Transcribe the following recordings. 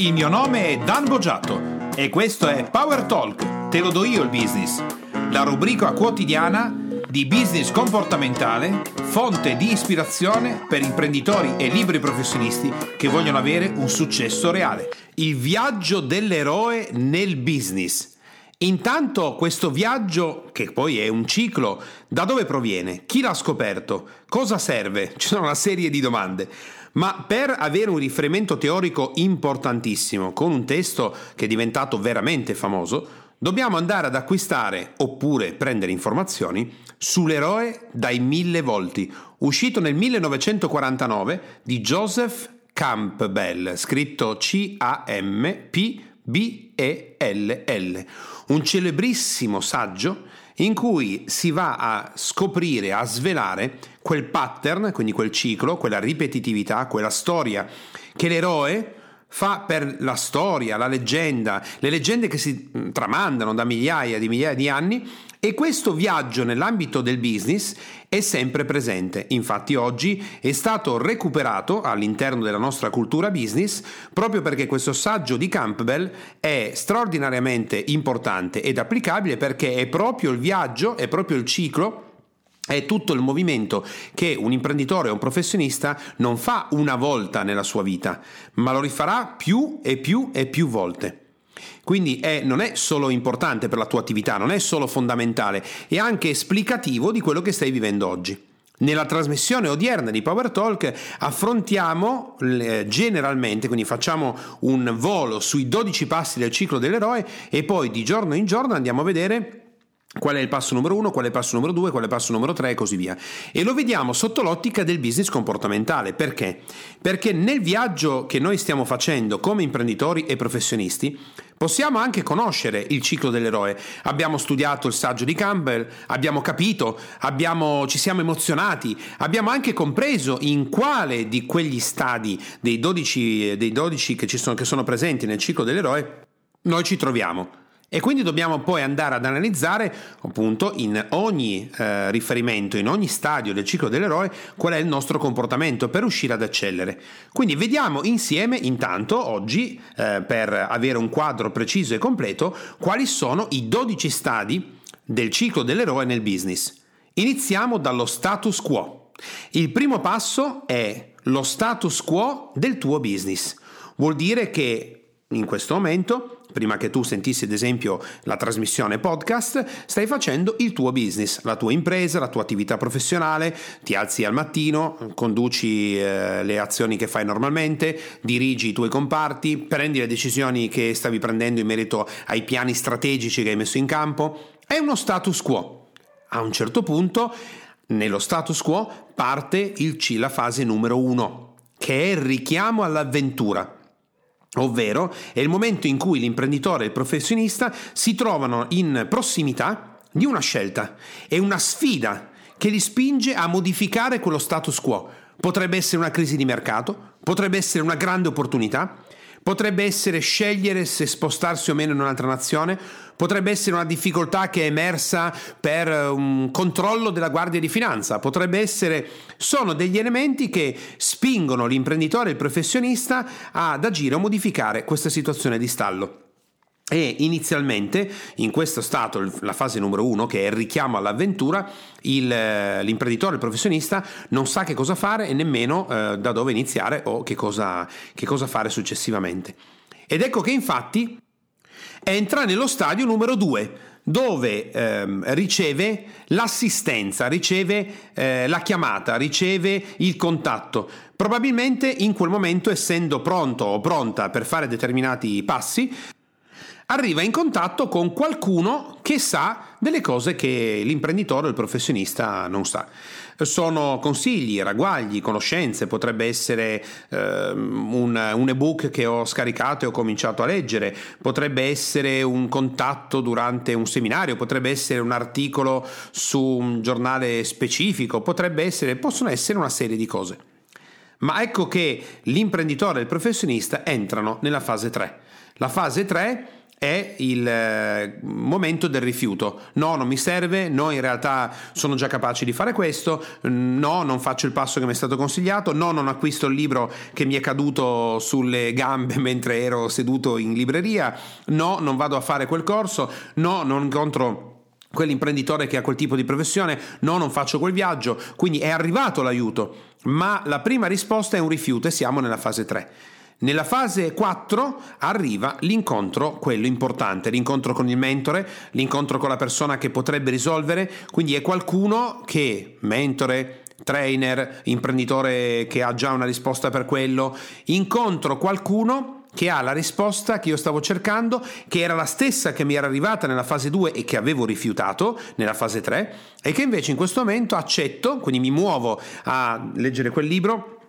Il mio nome è Dan Boggiato e questo è Power Talk, te lo do io il business, la rubrica quotidiana di business comportamentale, fonte di ispirazione per imprenditori e libri professionisti che vogliono avere un successo reale. Il viaggio dell'eroe nel business. Intanto questo viaggio, che poi è un ciclo, da dove proviene? Chi l'ha scoperto? Cosa serve? Ci sono una serie di domande. Ma per avere un riferimento teorico importantissimo, con un testo che è diventato veramente famoso, dobbiamo andare ad acquistare oppure prendere informazioni sull'eroe dai mille volti, uscito nel 1949 di Joseph Campbell, scritto C-A-M-P-B-E-L-L, un celebrissimo saggio in cui si va a scoprire, a svelare quel pattern, quindi quel ciclo, quella ripetitività, quella storia che l'eroe fa per la storia, la leggenda, le leggende che si tramandano da migliaia di migliaia di anni e questo viaggio nell'ambito del business è sempre presente. Infatti oggi è stato recuperato all'interno della nostra cultura business proprio perché questo saggio di Campbell è straordinariamente importante ed applicabile perché è proprio il viaggio, è proprio il ciclo è tutto il movimento che un imprenditore o un professionista non fa una volta nella sua vita, ma lo rifarà più e più e più volte. Quindi è, non è solo importante per la tua attività, non è solo fondamentale, è anche esplicativo di quello che stai vivendo oggi. Nella trasmissione odierna di Power Talk affrontiamo generalmente, quindi facciamo un volo sui 12 passi del ciclo dell'eroe e poi di giorno in giorno andiamo a vedere qual è il passo numero uno, qual è il passo numero due, qual è il passo numero tre e così via. E lo vediamo sotto l'ottica del business comportamentale. Perché? Perché nel viaggio che noi stiamo facendo come imprenditori e professionisti possiamo anche conoscere il ciclo dell'eroe. Abbiamo studiato il saggio di Campbell, abbiamo capito, abbiamo, ci siamo emozionati, abbiamo anche compreso in quale di quegli stadi dei 12, dei 12 che, sono, che sono presenti nel ciclo dell'eroe noi ci troviamo. E quindi dobbiamo poi andare ad analizzare appunto in ogni eh, riferimento, in ogni stadio del ciclo dell'eroe, qual è il nostro comportamento per riuscire ad eccellere. Quindi vediamo insieme intanto oggi, eh, per avere un quadro preciso e completo, quali sono i 12 stadi del ciclo dell'eroe nel business. Iniziamo dallo status quo. Il primo passo è lo status quo del tuo business. Vuol dire che in questo momento prima che tu sentissi ad esempio la trasmissione podcast, stai facendo il tuo business, la tua impresa, la tua attività professionale, ti alzi al mattino, conduci eh, le azioni che fai normalmente, dirigi i tuoi comparti, prendi le decisioni che stavi prendendo in merito ai piani strategici che hai messo in campo. È uno status quo. A un certo punto, nello status quo, parte il C, la fase numero uno, che è il richiamo all'avventura. Ovvero è il momento in cui l'imprenditore e il professionista si trovano in prossimità di una scelta, è una sfida che li spinge a modificare quello status quo. Potrebbe essere una crisi di mercato, potrebbe essere una grande opportunità, potrebbe essere scegliere se spostarsi o meno in un'altra nazione, potrebbe essere una difficoltà che è emersa per un controllo della Guardia di Finanza, potrebbe essere... sono degli elementi che spingono l'imprenditore e il professionista ad agire o modificare questa situazione di stallo. E inizialmente, in questo stato, la fase numero uno, che è il richiamo all'avventura, il, l'imprenditore, il professionista, non sa che cosa fare e nemmeno eh, da dove iniziare o che cosa, che cosa fare successivamente. Ed ecco che infatti entra nello stadio numero due, dove ehm, riceve l'assistenza, riceve eh, la chiamata, riceve il contatto. Probabilmente in quel momento, essendo pronto o pronta per fare determinati passi, arriva in contatto con qualcuno che sa delle cose che l'imprenditore o il professionista non sa. Sono consigli, ragguagli, conoscenze, potrebbe essere eh, un, un, ebook che ho scaricato e ho cominciato a leggere, potrebbe essere un contatto durante un seminario, potrebbe essere un articolo su un giornale specifico, potrebbe essere, possono essere una serie di cose. Ma ecco che l'imprenditore e il professionista entrano nella fase 3. La fase 3 è il eh, momento del rifiuto. No, non mi serve, no, in realtà sono già capace di fare questo, no, non faccio il passo che mi è stato consigliato, no, non acquisto il libro che mi è caduto sulle gambe mentre ero seduto in libreria, no, non vado a fare quel corso, no, non incontro quell'imprenditore che ha quel tipo di professione, no, non faccio quel viaggio, quindi è arrivato l'aiuto, ma la prima risposta è un rifiuto e siamo nella fase 3. Nella fase 4 arriva l'incontro, quello importante, l'incontro con il mentore, l'incontro con la persona che potrebbe risolvere, quindi è qualcuno che, mentore, trainer, imprenditore che ha già una risposta per quello, incontro qualcuno che ha la risposta che io stavo cercando, che era la stessa che mi era arrivata nella fase 2 e che avevo rifiutato nella fase 3 e che invece in questo momento accetto, quindi mi muovo a leggere quel libro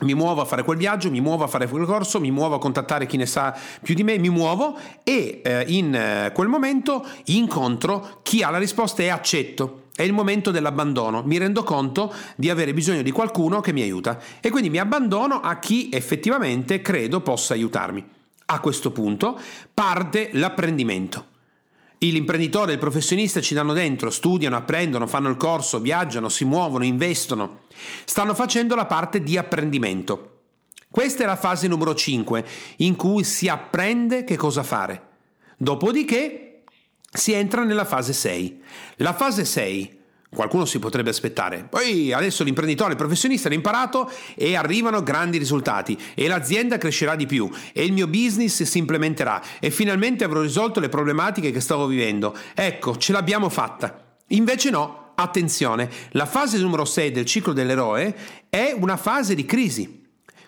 mi muovo a fare quel viaggio, mi muovo a fare quel corso, mi muovo a contattare chi ne sa più di me, mi muovo e eh, in eh, quel momento incontro chi ha la risposta e accetto. È il momento dell'abbandono, mi rendo conto di avere bisogno di qualcuno che mi aiuta e quindi mi abbandono a chi effettivamente credo possa aiutarmi. A questo punto parte l'apprendimento. L'imprenditore e il professionista ci danno dentro, studiano, apprendono, fanno il corso, viaggiano, si muovono, investono. Stanno facendo la parte di apprendimento. Questa è la fase numero 5, in cui si apprende che cosa fare. Dopodiché si entra nella fase 6. La fase 6 Qualcuno si potrebbe aspettare. Poi adesso l'imprenditore, il professionista ha imparato e arrivano grandi risultati e l'azienda crescerà di più e il mio business si implementerà e finalmente avrò risolto le problematiche che stavo vivendo. Ecco, ce l'abbiamo fatta. Invece no, attenzione, la fase numero 6 del ciclo dell'eroe è una fase di crisi.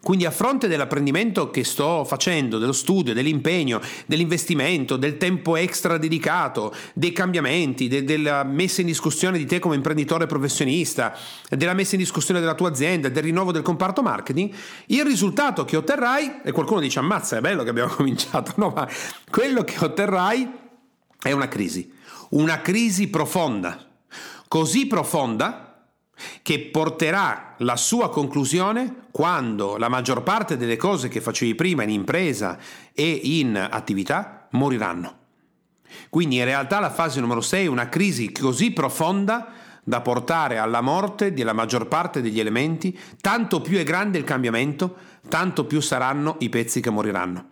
Quindi a fronte dell'apprendimento che sto facendo, dello studio, dell'impegno, dell'investimento, del tempo extra dedicato, dei cambiamenti, de- della messa in discussione di te come imprenditore professionista, della messa in discussione della tua azienda, del rinnovo del comparto marketing, il risultato che otterrai, e qualcuno dice ammazza è bello che abbiamo cominciato, no, ma quello che otterrai è una crisi, una crisi profonda, così profonda che porterà la sua conclusione quando la maggior parte delle cose che facevi prima in impresa e in attività moriranno. Quindi in realtà la fase numero 6 è una crisi così profonda da portare alla morte della maggior parte degli elementi, tanto più è grande il cambiamento, tanto più saranno i pezzi che moriranno.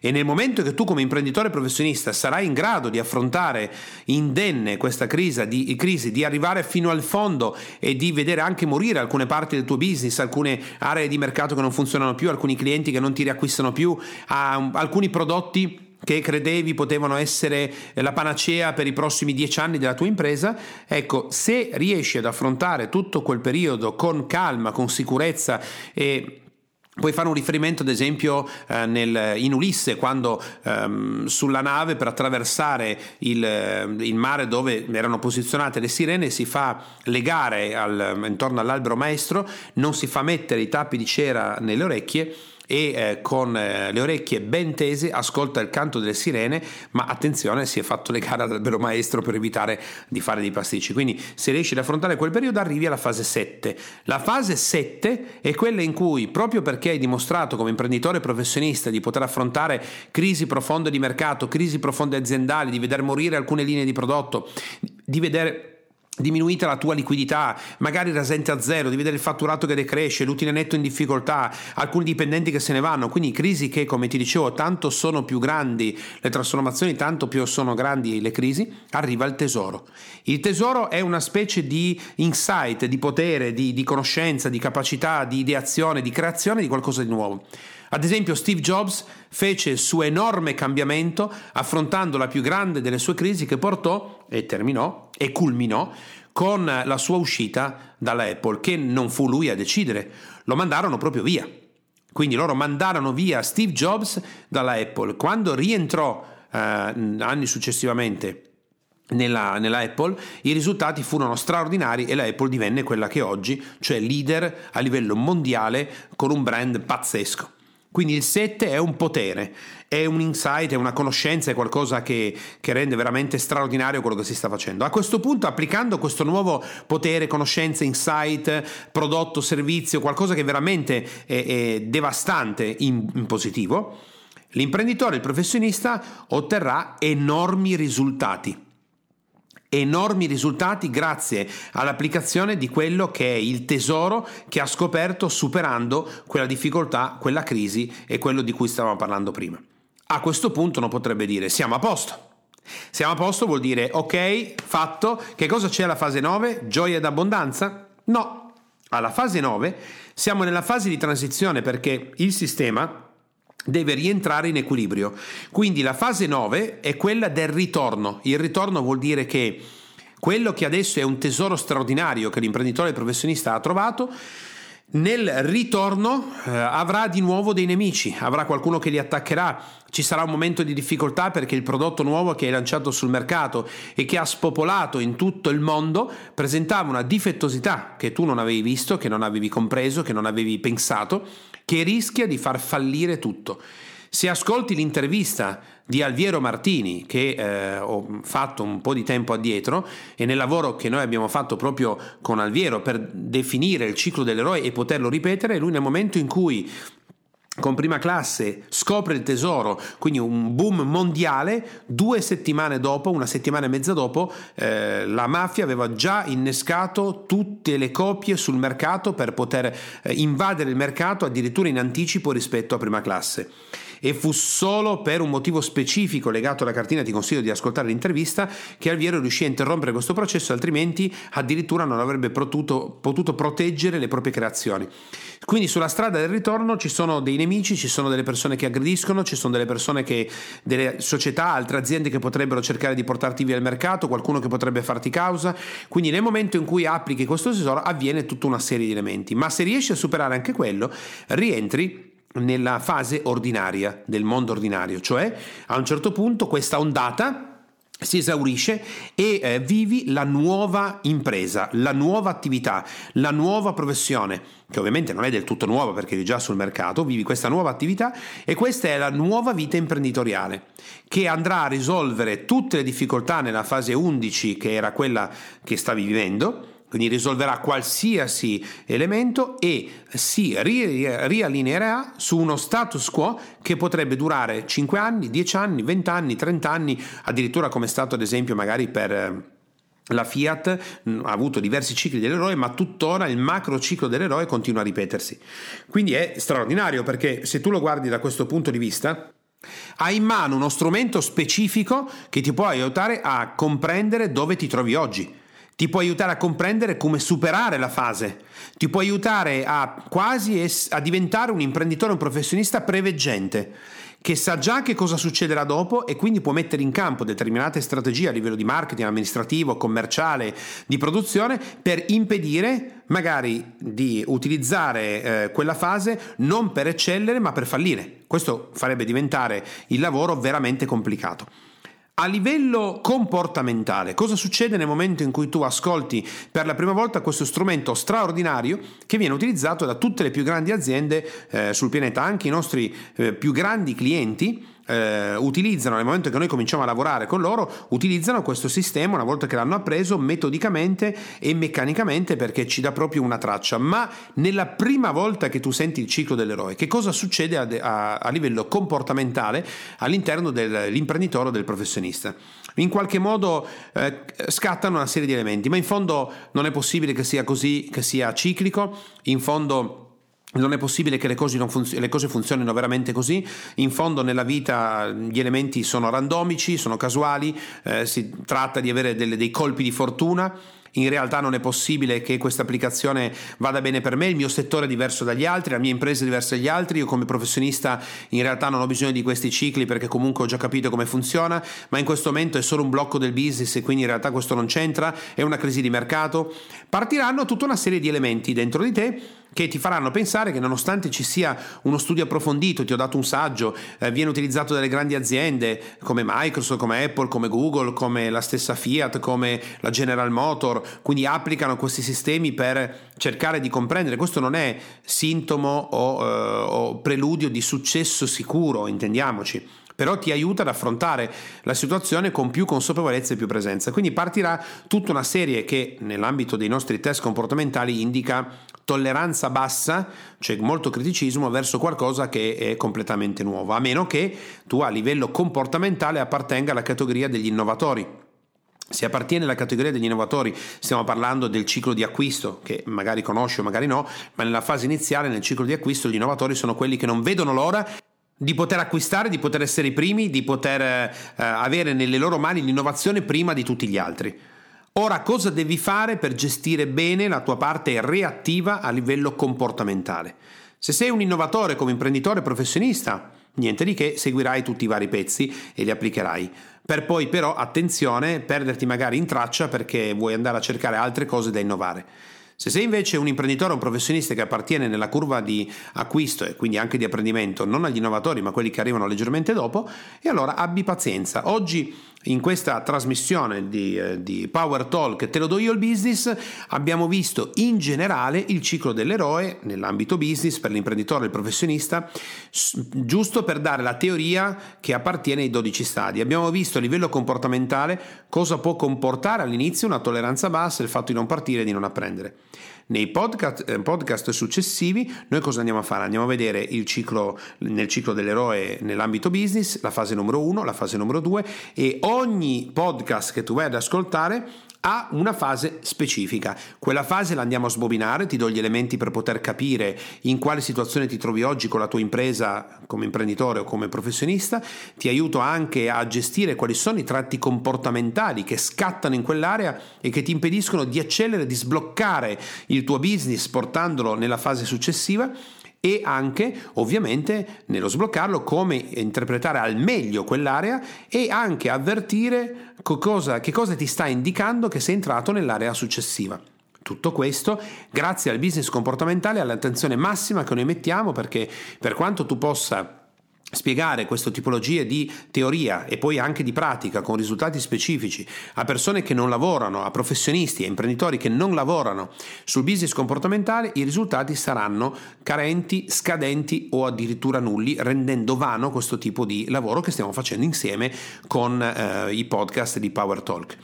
E nel momento che tu come imprenditore professionista sarai in grado di affrontare indenne questa crisi di, crisi, di arrivare fino al fondo e di vedere anche morire alcune parti del tuo business, alcune aree di mercato che non funzionano più, alcuni clienti che non ti riacquistano più, alcuni prodotti che credevi potevano essere la panacea per i prossimi dieci anni della tua impresa, ecco, se riesci ad affrontare tutto quel periodo con calma, con sicurezza e Puoi fare un riferimento ad esempio eh, nel, in Ulisse quando ehm, sulla nave per attraversare il, eh, il, mare dove erano posizionate le sirene si fa legare al, intorno all'albero maestro, non si fa mettere i tappi di cera nelle orecchie e eh, con eh, le orecchie ben tese ascolta il canto delle sirene, ma attenzione, si è fatto legare all'albero maestro per evitare di fare dei pasticci. Quindi se riesci ad affrontare quel periodo arrivi alla fase 7. La fase 7 è quella in cui, proprio perché hai dimostrato come imprenditore professionista di poter affrontare crisi profonde di mercato, crisi profonde aziendali, di vedere morire alcune linee di prodotto, di vedere diminuita la tua liquidità, magari rasente a zero, di vedere il fatturato che decresce, l'utile netto in difficoltà, alcuni dipendenti che se ne vanno, quindi crisi che come ti dicevo tanto sono più grandi le trasformazioni, tanto più sono grandi le crisi, arriva il tesoro. Il tesoro è una specie di insight, di potere, di, di conoscenza, di capacità, di ideazione, di creazione di qualcosa di nuovo. Ad esempio Steve Jobs fece il suo enorme cambiamento affrontando la più grande delle sue crisi che portò e terminò e culminò con la sua uscita dalla Apple, che non fu lui a decidere, lo mandarono proprio via. Quindi loro mandarono via Steve Jobs dalla Apple. Quando rientrò eh, anni successivamente nella, nella, Apple, i risultati furono straordinari e la Apple divenne quella che è oggi, cioè leader a livello mondiale con un brand pazzesco. Quindi il 7 è un potere, è un insight, è una conoscenza, è qualcosa che, che, rende veramente straordinario quello che si sta facendo. A questo punto, applicando questo nuovo potere, conoscenza, insight, prodotto, servizio, qualcosa che veramente è, è devastante in, in positivo, L'imprenditore, il professionista otterrà enormi risultati enormi risultati grazie all'applicazione di quello che è il tesoro che ha scoperto superando quella difficoltà, quella crisi e quello di cui stavamo parlando prima. A questo punto non potrebbe dire siamo a posto. Siamo a posto vuol dire ok, fatto, che cosa c'è alla fase 9? Gioia ed abbondanza? No, alla fase 9 siamo nella fase di transizione perché il sistema deve rientrare in equilibrio. Quindi la fase 9 è quella del ritorno. Il ritorno vuol dire che quello che adesso è un tesoro straordinario che l'imprenditore professionista ha trovato, nel ritorno eh, avrà di nuovo dei nemici, avrà qualcuno che li attaccherà, ci sarà un momento di difficoltà perché il prodotto nuovo che hai lanciato sul mercato e che ha spopolato in tutto il mondo presentava una difettosità che tu non avevi visto, che non avevi compreso, che non avevi pensato che rischia di far fallire tutto. Se ascolti l'intervista di Alviero Martini, che eh, ho fatto un po' di tempo addietro, e nel lavoro che noi abbiamo fatto proprio con Alviero per definire il ciclo dell'eroe e poterlo ripetere, lui nel momento in cui con prima classe scopre il tesoro, quindi un boom mondiale, due settimane dopo, una settimana e mezza dopo, eh, la mafia aveva già innescato tutte le copie sul mercato per poter eh, invadere il mercato addirittura in anticipo rispetto a prima classe e fu solo per un motivo specifico legato alla cartina, ti consiglio di ascoltare l'intervista, che Alviero riuscì a interrompere questo processo, altrimenti addirittura non avrebbe potuto, potuto proteggere le proprie creazioni. Quindi sulla strada del ritorno ci sono dei nemici, ci sono delle persone che aggrediscono, ci sono delle persone che, delle società, altre aziende che potrebbero cercare di portarti via al mercato, qualcuno che potrebbe farti causa. Quindi nel momento in cui applichi questo tesoro avviene tutta una serie di elementi. Ma se riesci a superare anche quello, rientri nella fase ordinaria del mondo ordinario, cioè a un certo punto questa ondata si esaurisce e eh, vivi la nuova impresa, la nuova attività, la nuova professione, che ovviamente non è del tutto nuova perché è già sul mercato, vivi questa nuova attività e questa è la nuova vita imprenditoriale che andrà a risolvere tutte le difficoltà nella fase 11 che era quella che stavi vivendo quindi risolverà qualsiasi elemento e si riallineerà su uno status quo che potrebbe durare 5 anni, 10 anni, 20 anni, 30 anni, addirittura come è stato ad esempio magari per eh, la Fiat ha avuto diversi cicli dell'eroe, ma tuttora il macro ciclo dell'eroe continua a ripetersi. Quindi è straordinario perché se tu lo guardi da questo punto di vista, hai in mano uno strumento specifico che ti può aiutare a comprendere dove ti trovi oggi ti può aiutare a comprendere come superare la fase, ti può aiutare a quasi a diventare un imprenditore, un professionista preveggente che sa già che cosa succederà dopo e quindi può mettere in campo determinate strategie a livello di marketing, amministrativo, commerciale, di produzione per impedire magari di utilizzare eh, quella fase non per eccellere ma per fallire. Questo farebbe diventare il lavoro veramente complicato. A livello comportamentale, cosa succede nel momento in cui tu ascolti per la prima volta questo strumento straordinario che viene utilizzato da tutte le più grandi aziende eh, sul pianeta, anche i nostri eh, più grandi clienti? Eh, utilizzano, nel momento che noi cominciamo a lavorare con loro, utilizzano questo sistema una volta che l'hanno appreso metodicamente e meccanicamente perché ci dà proprio una traccia. Ma nella prima volta che tu senti il ciclo dell'eroe, che cosa succede a, a, a livello comportamentale all'interno dell'imprenditore o del professionista? In qualche modo eh, scattano una serie di elementi, ma in fondo non è possibile che sia così, che sia ciclico, in fondo non è possibile che le cose, funzio- le cose, funzionino veramente così. In fondo nella vita gli elementi sono randomici, sono casuali, eh, si tratta di avere delle, dei colpi di fortuna in realtà non è possibile che questa applicazione vada bene per me, il mio settore è diverso dagli altri, la mia impresa è diversa dagli altri, io come professionista in realtà non ho bisogno di questi cicli perché comunque ho già capito come funziona, ma in questo momento è solo un blocco del business e quindi in realtà questo non c'entra, è una crisi di mercato. Partiranno tutta una serie di elementi dentro di te che ti faranno pensare che nonostante ci sia uno studio approfondito, ti ho dato un saggio, eh, viene utilizzato dalle grandi aziende come Microsoft, come Apple, come Google, come la stessa Fiat, come la General Motor, quindi applicano questi sistemi per cercare di comprendere. Questo non è sintomo o, eh, o preludio di successo sicuro, intendiamoci però ti aiuta ad affrontare la situazione con più consapevolezza e più presenza. Quindi partirà tutta una serie che nell'ambito dei nostri test comportamentali indica tolleranza bassa, c'è molto criticismo verso qualcosa che è completamente nuovo, a meno che tu a livello comportamentale appartenga alla categoria degli innovatori. Se appartiene alla categoria degli innovatori, stiamo parlando del ciclo di acquisto, che magari conosci o magari no, ma nella fase iniziale, nel ciclo di acquisto, gli innovatori sono quelli che non vedono l'ora di poter acquistare, di poter essere i primi, di poter eh, avere nelle loro mani l'innovazione prima di tutti gli altri. Ora cosa devi fare per gestire bene la tua parte reattiva a livello comportamentale? Se sei un innovatore come imprenditore professionista, niente di che, seguirai tutti i vari pezzi e li applicherai. Per poi però, attenzione, perderti magari in traccia perché vuoi andare a cercare altre cose da innovare. Se sei invece un imprenditore o un professionista che appartiene nella curva di acquisto e quindi anche di apprendimento, non agli innovatori ma quelli che arrivano leggermente dopo, e allora abbi pazienza. Oggi in questa trasmissione di, eh, di, Power Talk Te lo do io il business abbiamo visto in generale il ciclo dell'eroe nell'ambito business per l'imprenditore e il professionista giusto per dare la teoria che appartiene ai 12 stadi abbiamo visto a livello comportamentale cosa può comportare all'inizio una tolleranza bassa il fatto di non partire e di non apprendere nei podcast, eh, podcast, successivi noi cosa andiamo a fare? Andiamo a vedere il ciclo, nel ciclo dell'eroe nell'ambito business, la fase numero 1, la fase numero 2 e ogni podcast che tu vai ad ascoltare ha una fase specifica. Quella fase la andiamo a sbobinare, ti do gli elementi per poter capire in quale situazione ti trovi oggi con la tua impresa come imprenditore o come professionista, ti aiuto anche a gestire quali sono i tratti comportamentali che scattano in quell'area e che ti impediscono di accellere, di sbloccare il tuo business portandolo nella fase successiva e anche ovviamente nello sbloccarlo come interpretare al meglio quell'area e anche avvertire cosa, che cosa ti sta indicando che sei entrato nell'area successiva. Tutto questo grazie al business comportamentale e all'attenzione massima che noi mettiamo perché per quanto tu possa spiegare queste tipologie di teoria e poi anche di pratica con risultati specifici a persone che non lavorano, a professionisti e imprenditori che non lavorano sul business comportamentale, i risultati saranno carenti, scadenti o addirittura nulli, rendendo vano questo tipo di lavoro che stiamo facendo insieme con eh, i podcast di Power Talk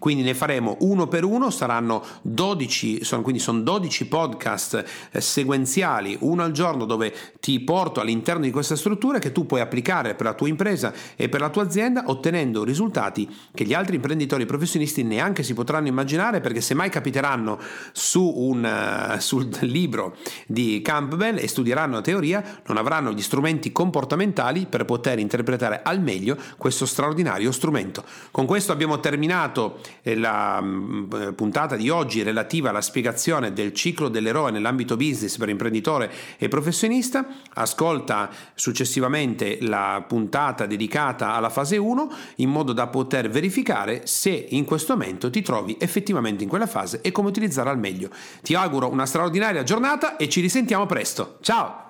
quindi ne faremo uno per uno, saranno 12, sono, quindi sono 12 podcast eh, sequenziali, uno al giorno dove ti porto all'interno di questa struttura che tu puoi applicare per la tua impresa e per la tua azienda ottenendo risultati che gli altri imprenditori professionisti neanche si potranno immaginare perché se mai capiteranno su un, uh, sul libro di Campbell e studieranno la teoria non avranno gli strumenti comportamentali per poter interpretare al meglio questo straordinario strumento. Con questo abbiamo terminato la mm, eh, puntata di oggi relativa alla spiegazione del ciclo dell'eroe nell'ambito business per imprenditore e professionista, ascolta successivamente la puntata dedicata alla fase 1 in modo da poter verificare se in questo momento ti trovi effettivamente in quella fase e come utilizzarla al meglio. Ti auguro una straordinaria giornata e ci risentiamo presto. Ciao!